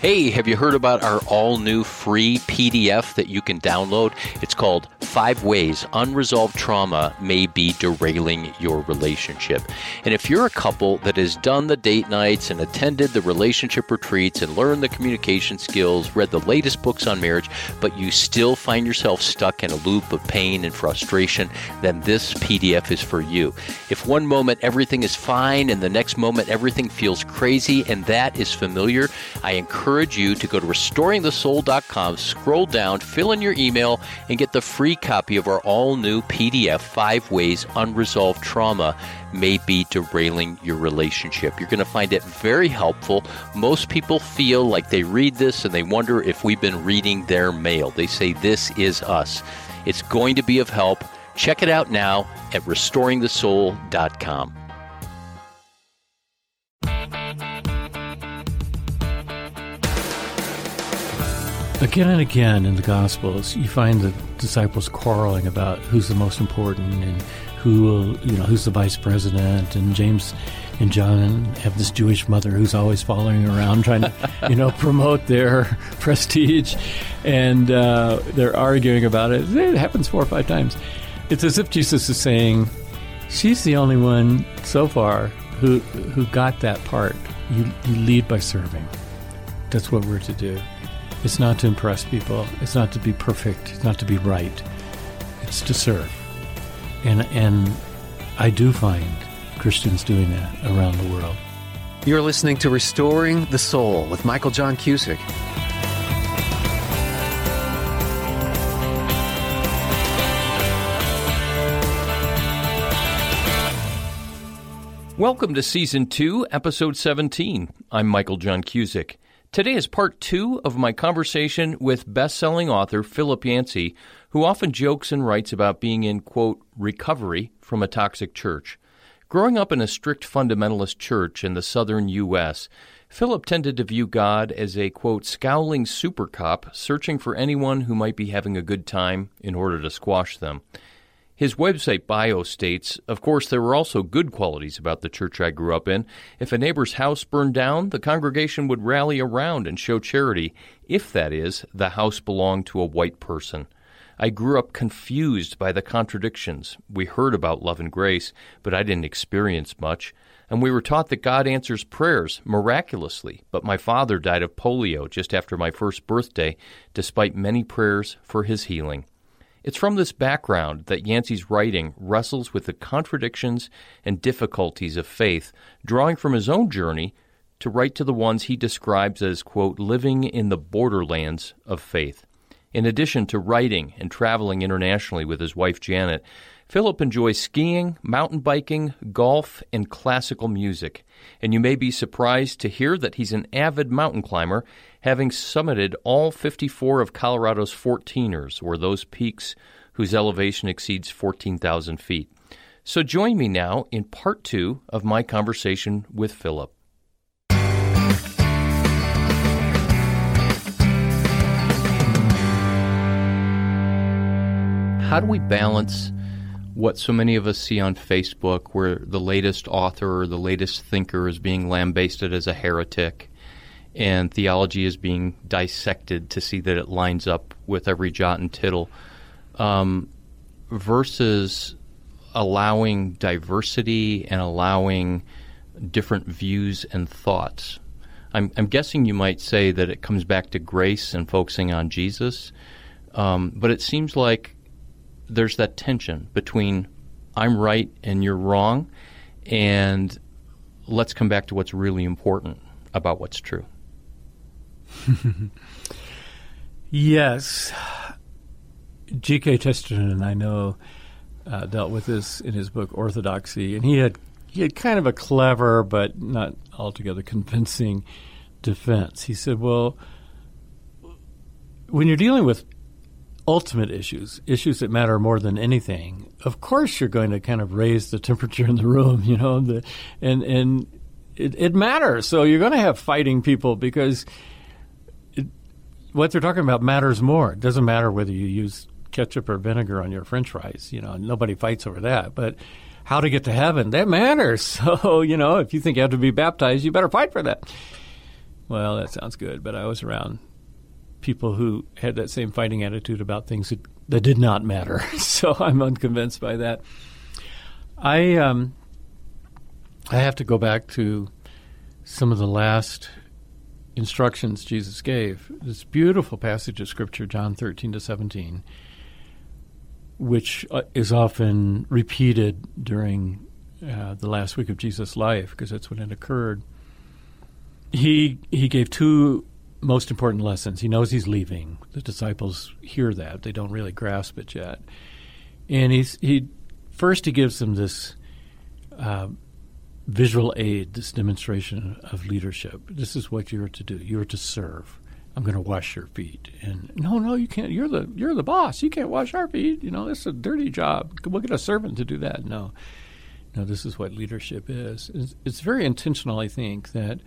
Hey, have you heard about our all new free PDF that you can download? It's called Five Ways Unresolved Trauma May Be Derailing Your Relationship. And if you're a couple that has done the date nights and attended the relationship retreats and learned the communication skills, read the latest books on marriage, but you still find yourself stuck in a loop of pain and frustration, then this PDF is for you. If one moment everything is fine and the next moment everything feels crazy and that is familiar, I encourage encourage you to go to restoringthesoul.com, scroll down, fill in your email, and get the free copy of our all new PDF Five Ways Unresolved Trauma May Be Derailing Your Relationship. You're going to find it very helpful. Most people feel like they read this and they wonder if we've been reading their mail. They say, This is us. It's going to be of help. Check it out now at restoringthesoul.com. Again and again in the Gospels, you find the disciples quarreling about who's the most important and who will, you know, who's the vice president. And James and John have this Jewish mother who's always following around trying to, you know, promote their prestige. And uh, they're arguing about it. It happens four or five times. It's as if Jesus is saying, she's the only one so far who, who got that part. You, you lead by serving. That's what we're to do. It's not to impress people. It's not to be perfect. It's not to be right. It's to serve. And, and I do find Christians doing that around the world. You're listening to Restoring the Soul with Michael John Cusick. Welcome to Season 2, Episode 17. I'm Michael John Cusick. Today is part two of my conversation with best selling author Philip Yancey, who often jokes and writes about being in, quote, recovery from a toxic church. Growing up in a strict fundamentalist church in the southern U.S., Philip tended to view God as a, quote, scowling super cop searching for anyone who might be having a good time in order to squash them. His website bio states, Of course, there were also good qualities about the church I grew up in. If a neighbor's house burned down, the congregation would rally around and show charity, if that is, the house belonged to a white person. I grew up confused by the contradictions. We heard about love and grace, but I didn't experience much. And we were taught that God answers prayers miraculously, but my father died of polio just after my first birthday, despite many prayers for his healing. It's from this background that Yancey's writing wrestles with the contradictions and difficulties of faith, drawing from his own journey to write to the ones he describes as, quote, living in the borderlands of faith. In addition to writing and traveling internationally with his wife Janet, Philip enjoys skiing, mountain biking, golf, and classical music. And you may be surprised to hear that he's an avid mountain climber, having summited all 54 of Colorado's 14ers, or those peaks whose elevation exceeds 14,000 feet. So join me now in part two of my conversation with Philip. How do we balance what so many of us see on Facebook, where the latest author or the latest thinker is being lambasted as a heretic, and theology is being dissected to see that it lines up with every jot and tittle, um, versus allowing diversity and allowing different views and thoughts. I'm, I'm, guessing you might say that it comes back to grace and focusing on Jesus, um, but it seems like there's that tension between I'm right and you're wrong, and let's come back to what's really important about what's true. yes. G.K. Chesterton, I know, uh, dealt with this in his book Orthodoxy, and he had he had kind of a clever but not altogether convincing defense. He said, "Well, when you're dealing with ultimate issues, issues that matter more than anything, of course you're going to kind of raise the temperature in the room, you know, the, and and it, it, matters. So you're going to have fighting people because what they're talking about matters more. It doesn't matter whether you use ketchup or vinegar on your French fries. You know, nobody fights over that, but. How to get to heaven, that matters. So, you know, if you think you have to be baptized, you better fight for that. well, that sounds good, but I was around people who had that same fighting attitude about things that, that did not matter. so I'm unconvinced by that. I um, I have to go back to some of the last instructions Jesus gave. This beautiful passage of Scripture, John 13 to 17, which uh, is often repeated during uh, the last week of Jesus' life because that's when it occurred. He he gave two most important lessons. He knows he's leaving. The disciples hear that; they don't really grasp it yet. And he's he first he gives them this uh, visual aid, this demonstration of leadership. This is what you're to do. You're to serve. I'm going to wash your feet. And no, no, you can't. You're the you're the boss. You can't wash our feet. You know, it's a dirty job. We'll get a servant to do that. No, no. This is what leadership is. It's, it's very intentional. I think that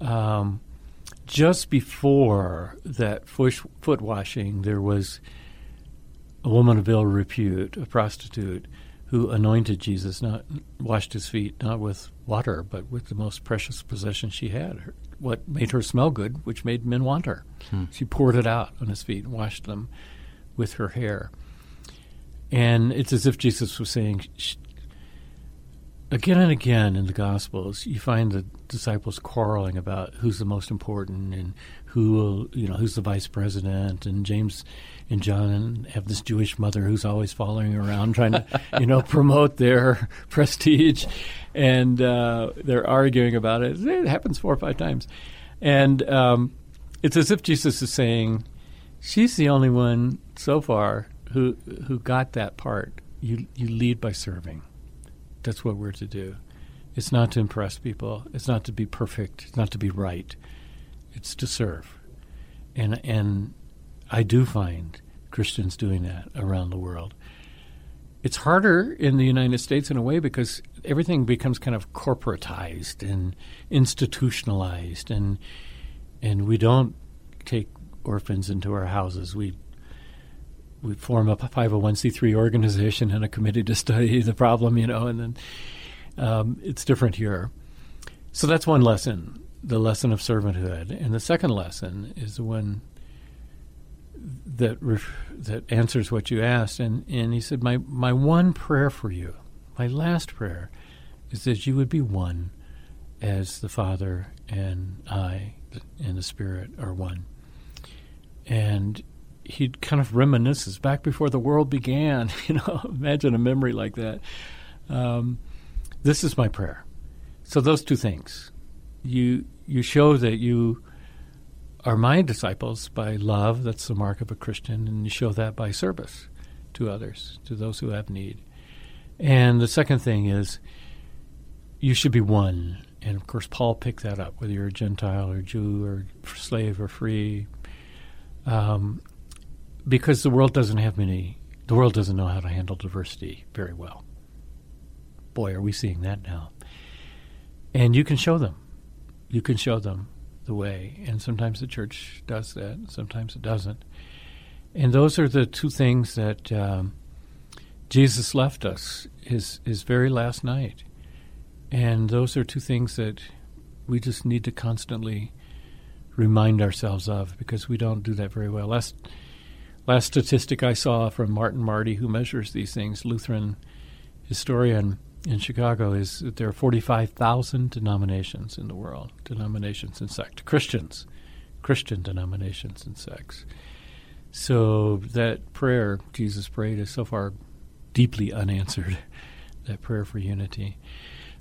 um, just before that foot washing, there was a woman of ill repute, a prostitute, who anointed Jesus, not washed his feet, not with water, but with the most precious possession she had, her, what made her smell good, which made men want her. Hmm. She poured it out on his feet and washed them with her hair. And it's as if Jesus was saying, again and again in the Gospels, you find the disciples quarreling about who's the most important and who will, you know, who's the vice president. And James and John have this Jewish mother who's always following around trying to, you know, promote their prestige. And uh, they're arguing about it. It happens four or five times. And um, it's as if Jesus is saying, she's the only one so far who who got that part. You you lead by serving. That's what we're to do. It's not to impress people. It's not to be perfect. It's not to be right. It's to serve. And and I do find Christians doing that around the world. It's harder in the United States in a way because everything becomes kind of corporatized and institutionalized and and we don't take orphans into our houses. We we form a 501c3 organization and a committee to study the problem, you know, and then um, it's different here. So that's one lesson, the lesson of servanthood. And the second lesson is the one that ref- that answers what you asked. And, and he said, my, my one prayer for you, my last prayer, is that you would be one as the Father and I and the Spirit are one. And he kind of reminisces back before the world began. You know, imagine a memory like that. Um, this is my prayer. So those two things, you you show that you are my disciples by love. That's the mark of a Christian, and you show that by service to others, to those who have need. And the second thing is, you should be one. And of course, Paul picked that up, whether you're a Gentile or Jew or slave or free. Um, because the world doesn't have many, the world doesn't know how to handle diversity very well. Boy, are we seeing that now. And you can show them. You can show them the way. And sometimes the church does that, sometimes it doesn't. And those are the two things that um, Jesus left us his, his very last night. And those are two things that we just need to constantly remind ourselves of because we don't do that very well. Last Last statistic I saw from Martin Marty, who measures these things, Lutheran historian in Chicago, is that there are 45,000 denominations in the world, denominations and sects, Christians, Christian denominations and sects. So that prayer Jesus prayed is so far deeply unanswered, that prayer for unity.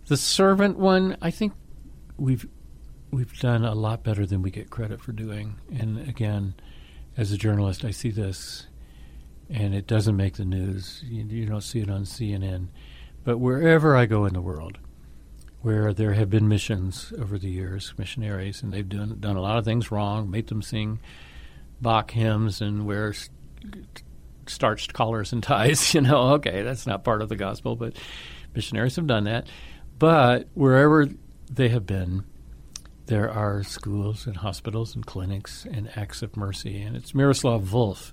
The servant one, I think we've we've done a lot better than we get credit for doing. And again, as a journalist, I see this, and it doesn't make the news. You, you, don't see it on CNN. But wherever I go in the world, where there have been missions over the years, missionaries, and they've done done a lot of things wrong, made them sing Bach hymns and wear starched collars and ties. You know, okay, that's not part of the gospel, but missionaries have done that. But wherever they have been, there are schools and hospitals and clinics and acts of mercy. And it's Miroslav Volf,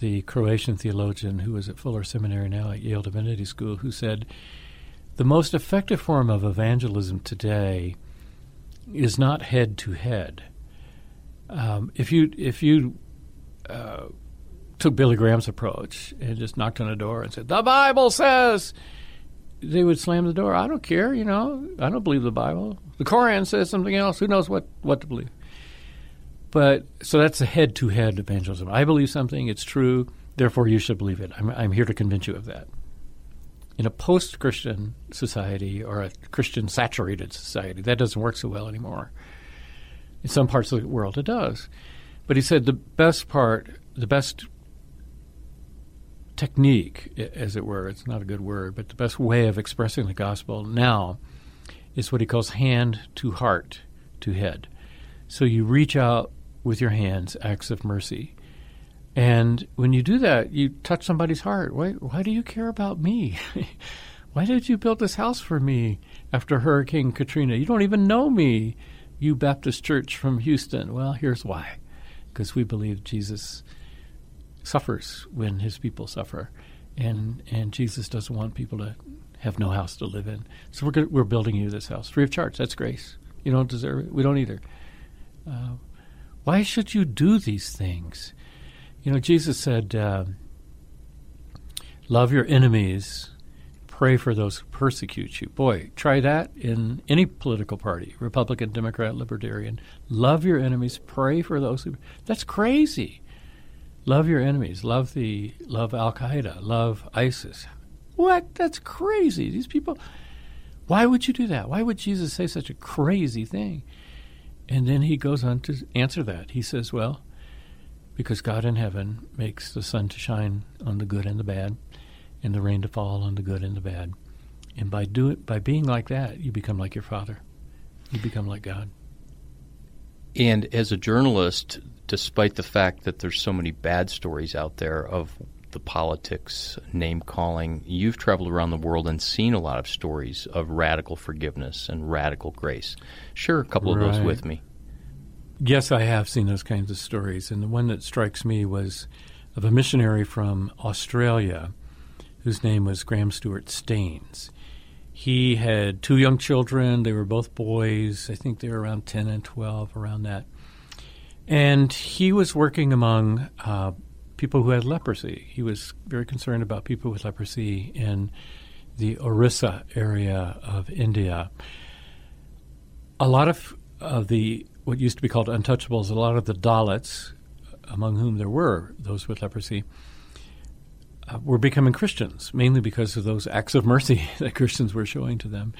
the Croatian theologian who is at Fuller Seminary now at Yale Divinity School, who said the most effective form of evangelism today is not head to head. Um, if you if you uh, took Billy Graham's approach and just knocked on a door and said, "The Bible says," they would slam the door. I don't care, you know. I don't believe the Bible. The Koran says something else. Who knows what what to believe? But so that's a head-to-head evangelism. I believe something; it's true. Therefore, you should believe it. I'm, I'm here to convince you of that. In a post-Christian society or a Christian-saturated society, that doesn't work so well anymore. In some parts of the world, it does. But he said the best part, the best technique, as it were, it's not a good word, but the best way of expressing the gospel now is what he calls hand to heart to head. So you reach out with your hands, acts of mercy. And when you do that, you touch somebody's heart. Why, why do you care about me? why did you build this house for me after Hurricane Katrina? You don't even know me, you Baptist Church from Houston. Well, here's why because we believe Jesus suffers when his people suffer, and and Jesus doesn't want people to have no house to live in. So we're we're building you this house free of charge. That's grace. You don't deserve it. We don't either. Uh, why should you do these things? You know, Jesus said, uh, "Love your enemies." Pray for those who persecute you. Boy, try that in any political party Republican, Democrat, Libertarian. Love your enemies. Pray for those who. That's crazy. Love your enemies. Love the love Al Qaeda. Love ISIS. What? That's crazy. These people. Why would you do that? Why would Jesus say such a crazy thing? And then he goes on to answer that. He says, "Well, because God in heaven makes the sun to shine on the good and the bad, and the rain to fall on the good and the bad, and by do it by being like that, you become like your Father. You become like God." And as a journalist, despite the fact that there's so many bad stories out there of the politics, name calling, you've traveled around the world and seen a lot of stories of radical forgiveness and radical grace. Share a couple right. of those with me. Yes, I have seen those kinds of stories. And the one that strikes me was of a missionary from Australia whose name was Graham Stewart Staines. He had two young children. They were both boys. I think they were around 10 and 12, around that. And he was working among uh, people who had leprosy. He was very concerned about people with leprosy in the Orissa area of India. A lot of, of the what used to be called untouchables, a lot of the Dalits, among whom there were those with leprosy, uh, were becoming Christians, mainly because of those acts of mercy that Christians were showing to them.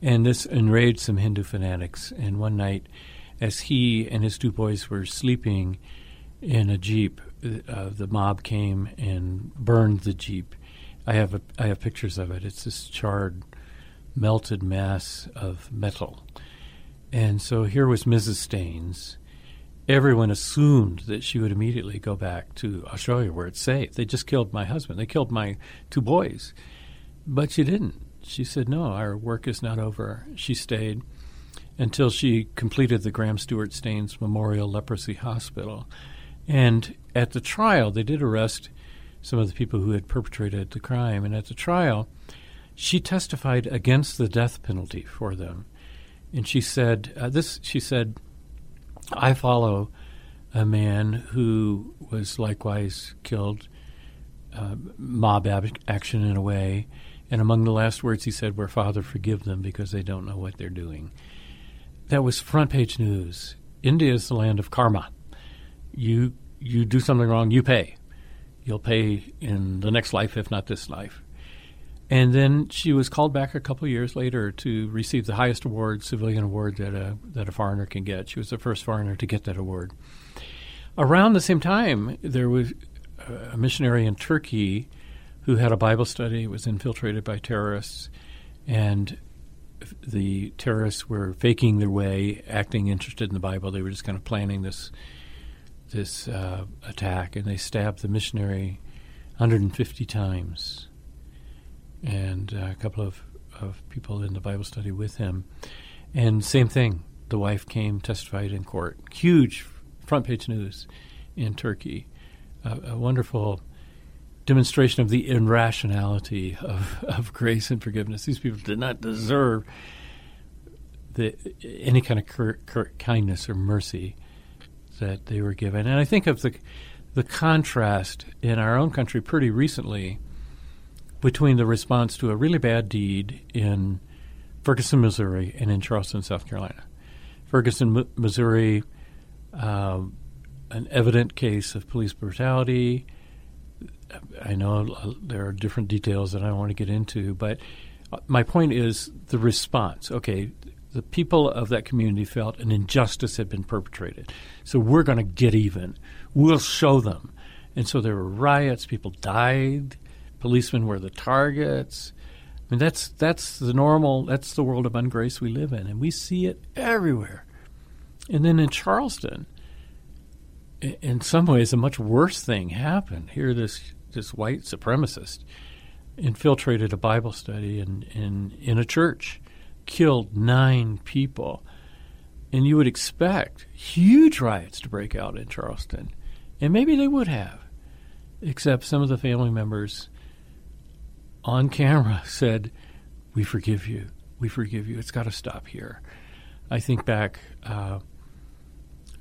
And this enraged some Hindu fanatics. And one night, as he and his two boys were sleeping in a jeep, uh, the mob came and burned the jeep. I have a, I have pictures of it. It's this charred, melted mass of metal. And so here was Mrs. Staines. Everyone assumed that she would immediately go back to Australia where it's safe. They just killed my husband. They killed my two boys. But she didn't. She said, No, our work is not over. She stayed until she completed the Graham Stewart Staines Memorial Leprosy Hospital. And at the trial, they did arrest some of the people who had perpetrated the crime. And at the trial, she testified against the death penalty for them. And she said, uh, "This." She said, "I follow a man who was likewise killed, uh, mob ab- action in a way." And among the last words he said were, "Father, forgive them because they don't know what they're doing." that was front page news. India is the land of karma. You you do something wrong, you pay. You'll pay in the next life, if not this life. And then she was called back a couple years later to receive the highest award, civilian award that a that a foreigner can get. She was the first foreigner to get that award. Around the same time, there was a missionary in Turkey who had a Bible study. It was infiltrated by terrorists, and the terrorists were faking their way, acting interested in the Bible. They were just kind of planning this this uh, attack, and they stabbed the missionary 150 times, and uh, a couple of, of people in the Bible study with him. And same thing, the wife came, testified in court. Huge front page news in Turkey. Uh, a wonderful demonstration of the irrationality of, of grace and forgiveness. These people did not deserve the any kind of cur- cur- kindness or mercy that they were given. And I think of the the contrast in our own country pretty recently between the response to a really bad deed in Ferguson, Missouri, and in Charleston, South Carolina. Ferguson, Missouri, um, an evident case of police brutality. I know there are different details that I don't want to get into, but my point is the response. Okay, the people of that community felt an injustice had been perpetrated. So we're going to get even. We'll show them. And so there were riots, people died, policemen were the targets. I mean that's that's the normal that's the world of ungrace we live in and we see it everywhere. And then in Charleston, in some ways a much worse thing happened. Here this this white supremacist infiltrated a Bible study in, in, in a church killed nine people. And you would expect huge riots to break out in Charleston. And maybe they would have, except some of the family members on camera said, We forgive you. We forgive you. It's got to stop here. I think back uh,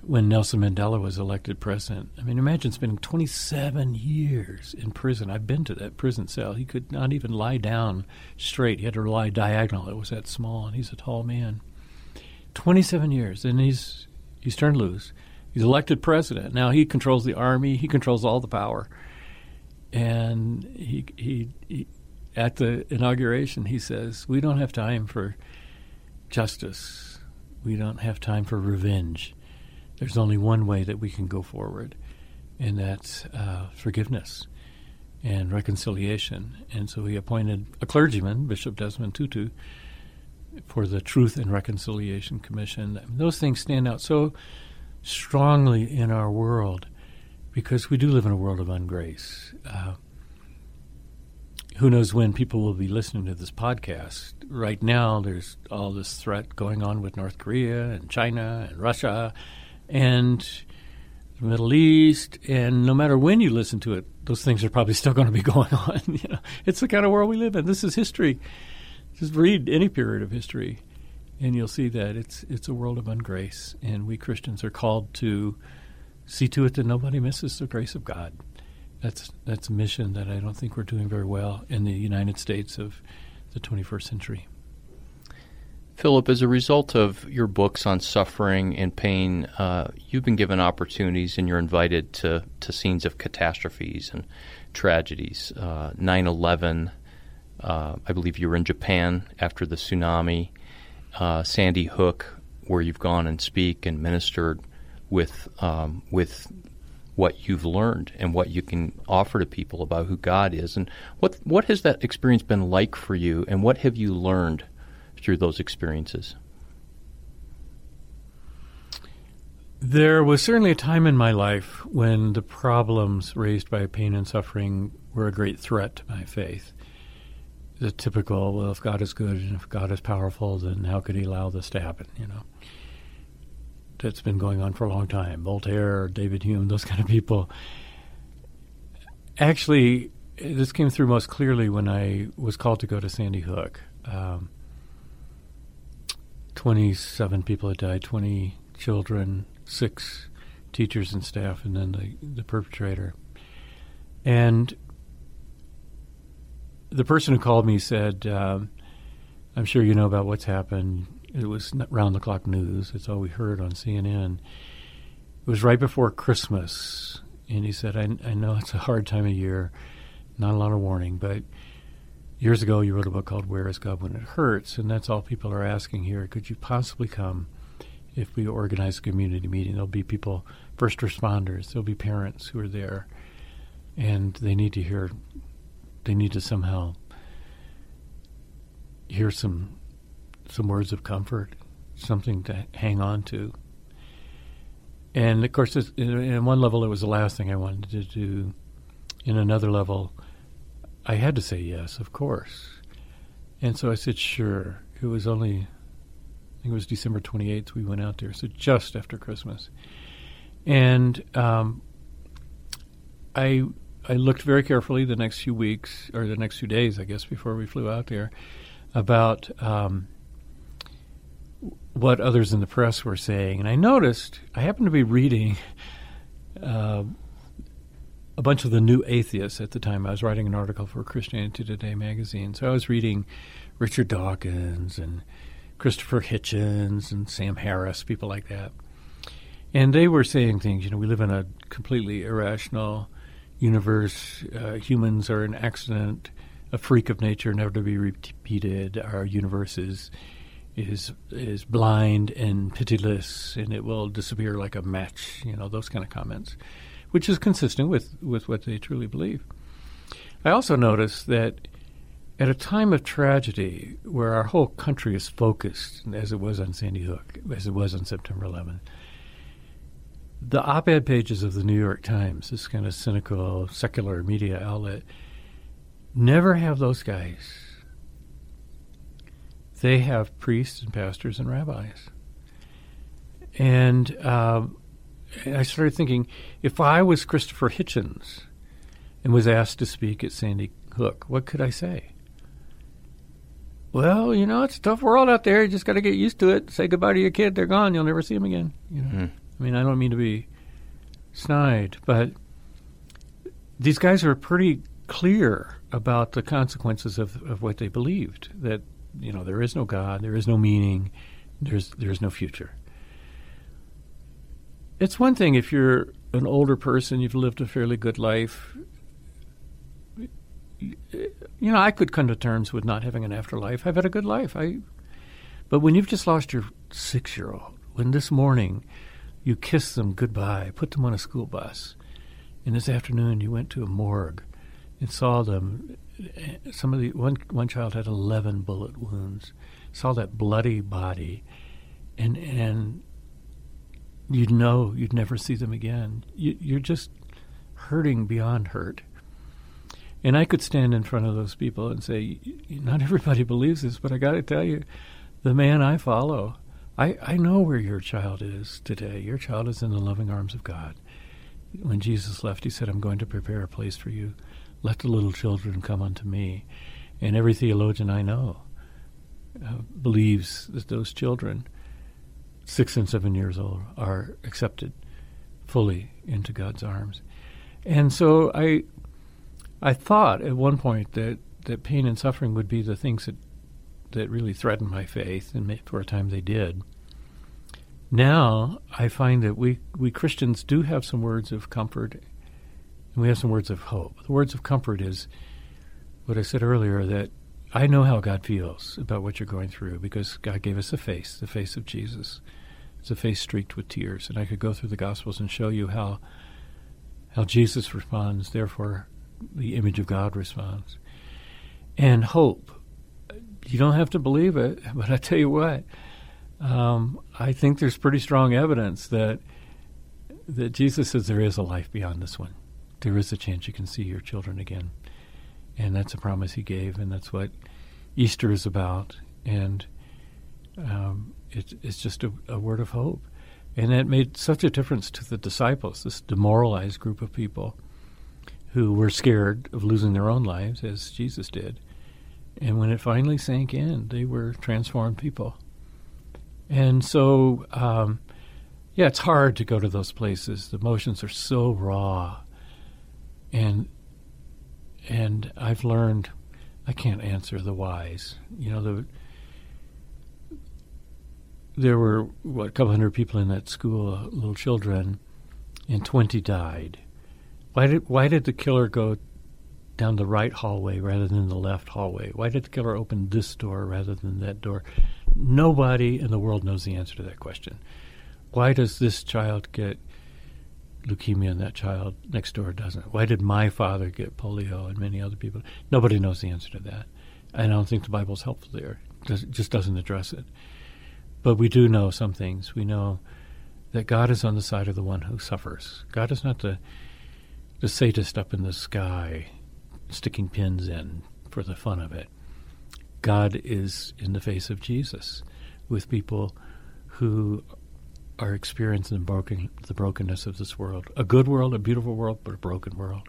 when Nelson Mandela was elected president. I mean, imagine spending 27 years in prison. I've been to that prison cell. He could not even lie down straight. He had to lie diagonal. It was that small, and he's a tall man. 27 years, and he's he's turned loose. He's elected president. Now he controls the army. He controls all the power. And he, he, he at the inauguration, he says, "We don't have time for justice. We don't have time for revenge." There's only one way that we can go forward, and that's uh, forgiveness and reconciliation. And so he appointed a clergyman, Bishop Desmond Tutu, for the Truth and Reconciliation Commission. Those things stand out so strongly in our world because we do live in a world of ungrace. Uh, who knows when people will be listening to this podcast? Right now, there's all this threat going on with North Korea and China and Russia and the Middle East, and no matter when you listen to it, those things are probably still going to be going on. you know, it's the kind of world we live in. This is history. Just read any period of history, and you'll see that it's it's a world of ungrace, and we Christians are called to see to it that nobody misses the grace of God. That's that's a mission that I don't think we're doing very well in the United States of the 21st century. Philip, as a result of your books on suffering and pain, uh, you've been given opportunities and you're invited to, to scenes of catastrophes and tragedies. Uh, 9 uh, 11, uh, I believe you were in Japan after the tsunami. Uh, Sandy Hook, where you've gone and speak and ministered with, um, with what you've learned and what you can offer to people about who God is. And what, what has that experience been like for you, and what have you learned? Through those experiences? There was certainly a time in my life when the problems raised by pain and suffering were a great threat to my faith. The typical, well, if God is good and if God is powerful, then how could He allow this to happen? You know, that's been going on for a long time. Voltaire, David Hume, those kind of people. Actually, this came through most clearly when I was called to go to Sandy Hook. Um, 27 people had died, 20 children, six teachers and staff, and then the, the perpetrator. And the person who called me said, um, I'm sure you know about what's happened. It was round the clock news. It's all we heard on CNN. It was right before Christmas. And he said, I, I know it's a hard time of year, not a lot of warning, but years ago you wrote a book called Where is God When It Hurts? And that's all people are asking here. Could you possibly come if we organize a community meeting? There'll be people, first responders, there'll be parents who are there, and they need to hear, they need to somehow hear some some words of comfort, something to hang on to. And of course, in one level, it was the last thing I wanted to do. In another level, I had to say yes, of course. And so I said, sure. It was only, I think it was December 28th we went out there, so just after Christmas. And um, I, I looked very carefully the next few weeks, or the next few days, I guess, before we flew out there, about um, what others in the press were saying, and I noticed I happened to be reading uh, a bunch of the new atheists at the time. I was writing an article for Christianity Today magazine, so I was reading Richard Dawkins and Christopher Hitchens and Sam Harris, people like that. And they were saying things, you know, we live in a completely irrational universe. Uh, humans are an accident, a freak of nature, never to be repeated. Our universe is is is blind and pitiless, and it will disappear like a match. You know, those kind of comments, which is consistent with with what they truly believe. I also noticed that at a time of tragedy, where our whole country is focused, as it was on Sandy Hook, as it was on September 11th the op ed pages of the New York Times, this kind of cynical, secular media outlet, never have those guys. They have priests and pastors and rabbis. And um, I started thinking if I was Christopher Hitchens and was asked to speak at Sandy Hook, what could I say? Well, you know, it's a tough world out there. You just got to get used to it. Say goodbye to your kid. They're gone. You'll never see them again. You know? Mm. I mean, I don't mean to be snide, but these guys are pretty clear about the consequences of, of what they believed that you know there is no God, there is no meaning, there's there's no future. It's one thing if you're an older person, you've lived a fairly good life. You know, I could come to terms with not having an afterlife. I've had a good life. I, but when you've just lost your six-year-old, when this morning you kissed them goodbye, put them on a school bus. And this afternoon, you went to a morgue and saw them. Eh, some of the one one child had eleven bullet wounds. Saw that bloody body, and and you'd know you'd never see them again. You, you're just hurting beyond hurt. And I could stand in front of those people and say, not everybody believes this, but I got to tell you, the man I follow I, I know where your child is today. Your child is in the loving arms of God. When Jesus left, he said, I'm going to prepare a place for you. Let the little children come unto me. And every theologian I know uh, believes that those children, six and seven years old, are accepted fully into God's arms. And so I, I thought at one point that, that pain and suffering would be the things that that really threatened my faith, and for a time they did. Now I find that we, we Christians do have some words of comfort, and we have some words of hope. The words of comfort is what I said earlier that I know how God feels about what you're going through because God gave us a face, the face of Jesus. It's a face streaked with tears, and I could go through the Gospels and show you how how Jesus responds. Therefore, the image of God responds, and hope you don't have to believe it, but I tell you what, um, I think there's pretty strong evidence that that Jesus says there is a life beyond this one. There is a chance you can see your children again, and that's a promise He gave, and that's what Easter is about. And um, it, it's just a, a word of hope, and it made such a difference to the disciples, this demoralized group of people who were scared of losing their own lives, as Jesus did and when it finally sank in, they were transformed people. And so, um, yeah, it's hard to go to those places. The emotions are so raw, and and I've learned I can't answer the whys. You know, the there were what a couple hundred people in that school, uh, little children, and twenty died. Why did why did the killer go down the right hallway rather than the left hallway? Why did the killer open this door rather than that door? Nobody in the world knows the answer to that question. Why does this child get leukemia and that child next door doesn't? Why did my father get polio and many other people? Nobody knows the answer to that. And I don't think the Bible's helpful there. It just doesn't address it. But we do know some things. We know that God is on the side of the one who suffers. God is not the the sadist up in the sky sticking pins in for the fun of it. God is in the face of Jesus with people who are experiencing the, broken, the brokenness of this world. A good world, a beautiful world, but a broken world.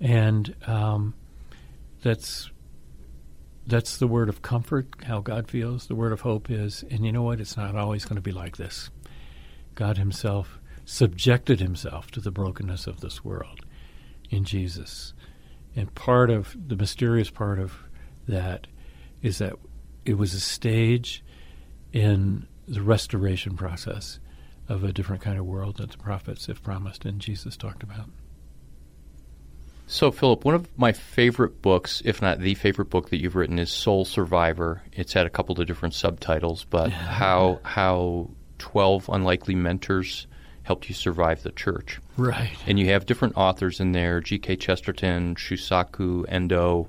And um, that's that's the word of comfort, how God feels. The word of hope is, and you know what? It's not always going to be like this. God Himself subjected Himself to the brokenness of this world in Jesus. And part of the mysterious part of that is that it was a stage in the restoration process of a different kind of world that the prophets have promised and Jesus talked about. So, Philip, one of my favorite books, if not the favorite book that you've written, is Soul Survivor. It's had a couple of different subtitles, but how how twelve unlikely mentors helped you survive the church. Right. And you have different authors in there: G.K. Chesterton, Shusaku Endo,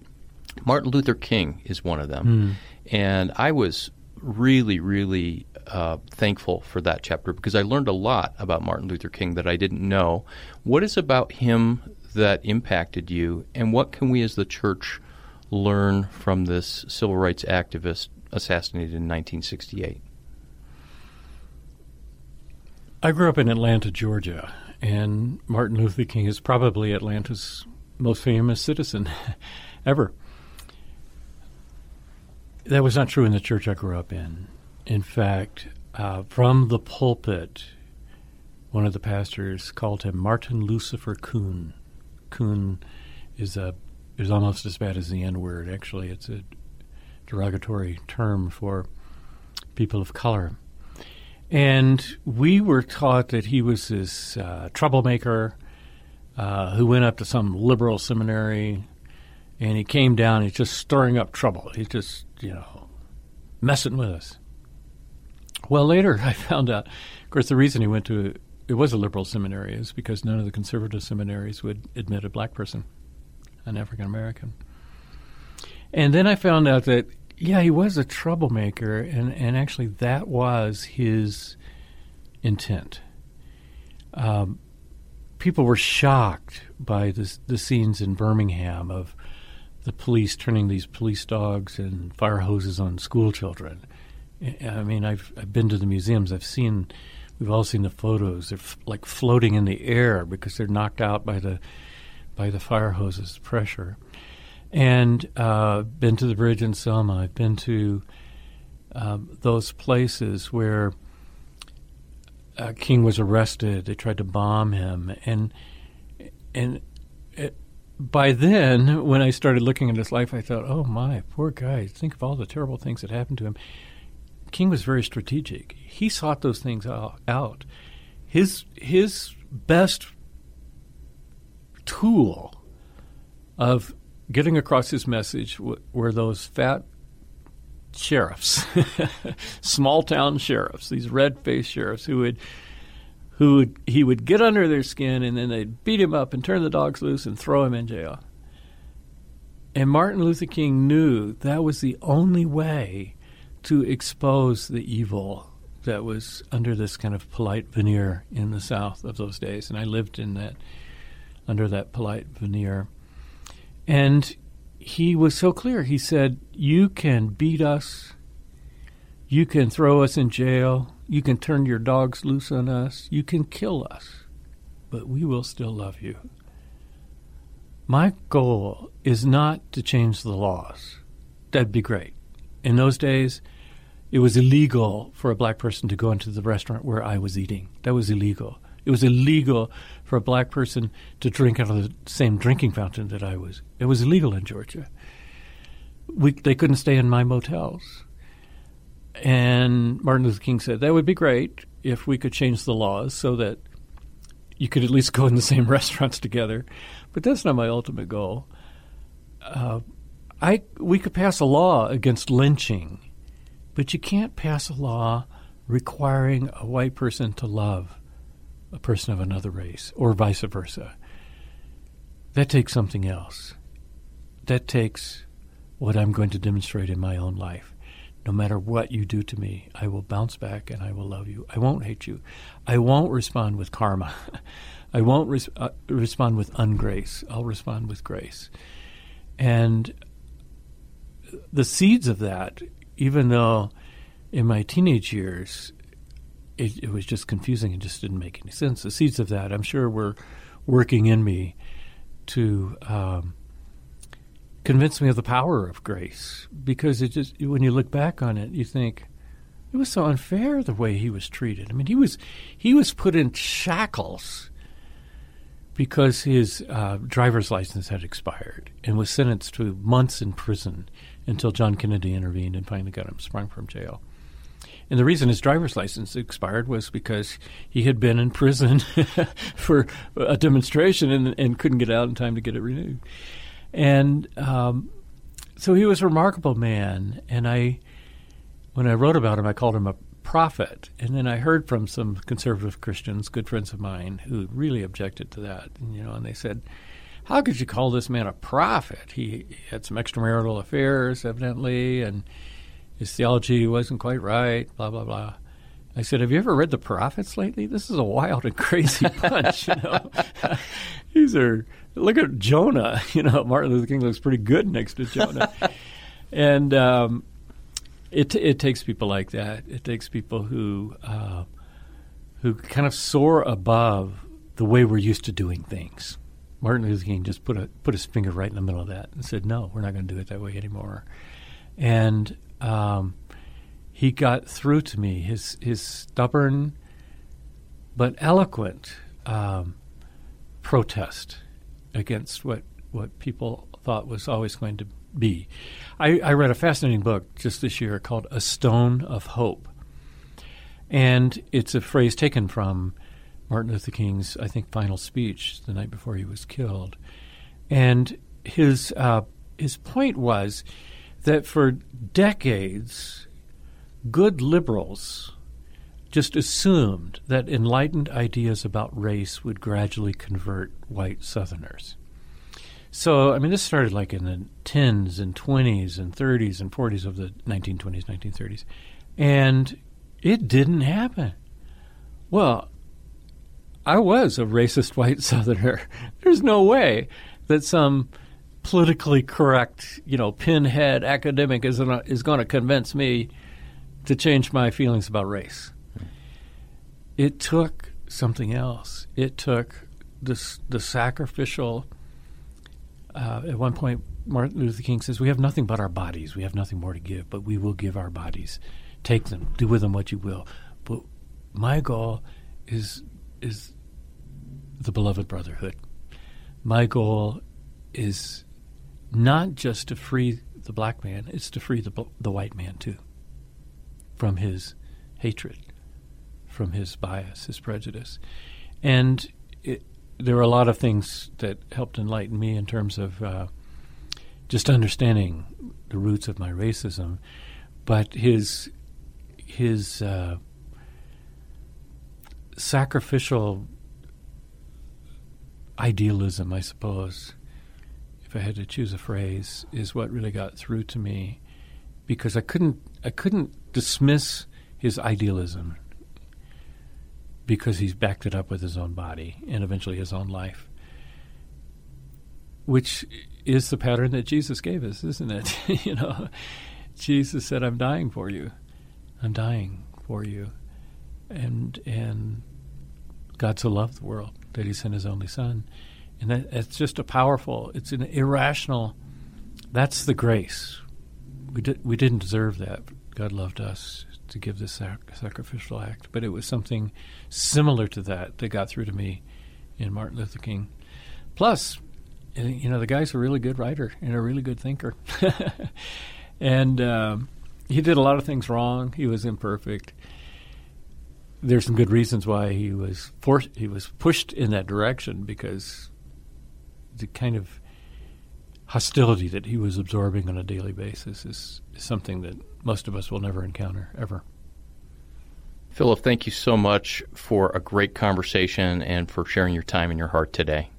Martin Luther King is one of them. Mm. And I was really, really uh, thankful for that chapter because I learned a lot about Martin Luther King that I didn't know. What is about him that impacted you, and what can we as the church learn from this civil rights activist assassinated in 1968? I grew up in Atlanta, Georgia, and Martin Luther King is probably Atlanta's most famous citizen ever. That was not true in the church I grew up in. In fact, uh, from the pulpit, one of the pastors called him Martin Lucifer Coon. Coon is a is almost as bad as the N word. Actually, it's a derogatory term for people of color. And we were taught that he was this uh, troublemaker uh, who went up to some liberal seminary and he came down. He's just stirring up trouble. He's just, you know, messing with us. Well, later I found out, of course, the reason he went to it was a liberal seminary is because none of the conservative seminaries would admit a black person, an African American. And then I found out that yeah, he was a troublemaker, and and actually that was his intent. Um, people were shocked by this, the scenes in Birmingham of the police turning these police dogs and fire hoses on school children. I mean, I've I've been to the museums. I've seen, we've all seen the photos. They're f- like floating in the air because they're knocked out by the by the fire hoses pressure. And uh, been to the bridge in Selma. I've been to um, those places where uh, King was arrested. They tried to bomb him, and and it, by then, when I started looking at his life, I thought, "Oh my, poor guy! Think of all the terrible things that happened to him." King was very strategic. He sought those things out. His his best tool of getting across his message were those fat sheriffs, small town sheriffs, these red faced sheriffs who would who would, he would get under their skin and then they'd beat him up and turn the dogs loose and throw him in jail. And Martin Luther King knew that was the only way to expose the evil that was under this kind of polite veneer in the South of those days. And I lived in that under that polite veneer. And he was so clear. He said, You can beat us, you can throw us in jail, you can turn your dogs loose on us, you can kill us, but we will still love you. My goal is not to change the laws. That'd be great. In those days, it was illegal for a black person to go into the restaurant where I was eating. That was illegal. It was illegal for a black person to drink out of the same drinking fountain that I was. It was illegal in Georgia. We, they couldn't stay in my motels. And Martin Luther King said that would be great if we could change the laws so that you could at least go in the same restaurants together. But that's not my ultimate goal. Uh, I we could pass a law against lynching, but you can't pass a law requiring a white person to love a person of another race, or vice versa. That takes something else. That takes what I'm going to demonstrate in my own life. No matter what you do to me, I will bounce back and I will love you. I won't hate you. I won't respond with karma. I won't res- uh, respond with ungrace. I'll respond with grace. And the seeds of that, even though in my teenage years it, it, was just confusing and just didn't make any sense. The seeds of that, I'm sure, were working in me to um, convinced me of the power of grace because it just when you look back on it, you think it was so unfair the way he was treated. I mean, he was he was put in shackles because his uh, driver's license had expired and was sentenced to months in prison until John Kennedy intervened and finally got him sprung from jail. And the reason his driver's license expired was because he had been in prison for a demonstration and, and, couldn't get out in time to get it renewed. And um, so he was a remarkable man. And I, when I wrote about him, I called him a prophet. And then I heard from some conservative Christians, good friends of mine, who really objected to that. You know, and they said, "How could you call this man a prophet? He, he had some extramarital affairs, evidently, and his theology wasn't quite right. Blah blah blah." I said, "Have you ever read the prophets lately? This is a wild and crazy bunch. you know, these are look at Jonah. You know, Martin Luther King looks pretty good next to Jonah, and um, it it takes people like that. It takes people who uh, who kind of soar above the way we're used to doing things. Martin Luther King just put a put his finger right in the middle of that and said, "No, we're not going to do it that way anymore." And um, he got through to me. His his stubborn but eloquent um, protest against what what people thought was always going to be. I, I read a fascinating book just this year called A Stone of Hope. And it's a phrase taken from Martin Luther King's, I think, final speech the night before he was killed. And his, uh, his point was that for decades, good liberals just assumed that enlightened ideas about race would gradually convert white Southerners. So, I mean, this started like in the 10s and 20s and 30s and 40s of the 1920s, 1930s. And it didn't happen. Well, I was a racist white Southerner. There's no way that some politically correct, you know, pinhead academic is gonna, is going to convince me to change my feelings about race. It took something else. It took this the sacrificial uh, at one point, Martin Luther King says, We have nothing but our bodies. We have nothing more to give, but we will give our bodies. Take them, do with them what you will. But my goal is, is the beloved brotherhood. My goal is not just to free the black man, it's to free the, the white man too from his hatred, from his bias, his prejudice. And it, there are a lot of things that helped enlighten me in terms of uh, just understanding the roots of my racism. But his his uh, sacrificial idealism, I suppose, if I had to choose a phrase, is what really got through to me because I couldn't I couldn't dismiss his idealism because he's backed it up with his own body and eventually his own life, which is the pattern that Jesus gave us, isn't it? you know, Jesus said, "I'm dying for you. I'm dying for you," and and God so loved the world that He sent His only Son, and that, it's just a powerful. It's an irrational. That's the grace. We did, we didn't deserve that. God loved us to give this sac- sacrificial act, but it was something similar to that that got through to me in Martin Luther King. Plus, eh, you know, the guy's a really good writer and a really good thinker, and um, he did a lot of things wrong. He was imperfect. There's some good reasons why he was forced. He was pushed in that direction because the kind of hostility that he was absorbing on a daily basis is, is something that most of us will never encounter ever. Philip, thank you so much for a great conversation and for sharing your time and your heart today.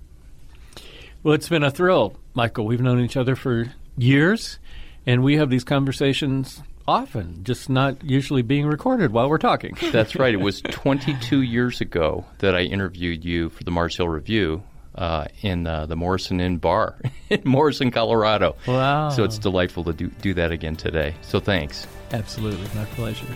Well, it's been a thrill, Michael. We've known each other for years, and we have these conversations often, just not usually being recorded while we're talking. That's right. It was 22 years ago that I interviewed you for the Mars Hill Review, uh, in uh, the Morrison Inn Bar in Morrison, Colorado. Wow. So it's delightful to do, do that again today. So thanks. Absolutely. My pleasure.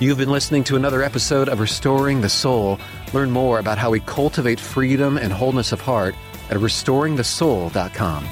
You've been listening to another episode of Restoring the Soul. Learn more about how we cultivate freedom and wholeness of heart at restoringthesoul.com.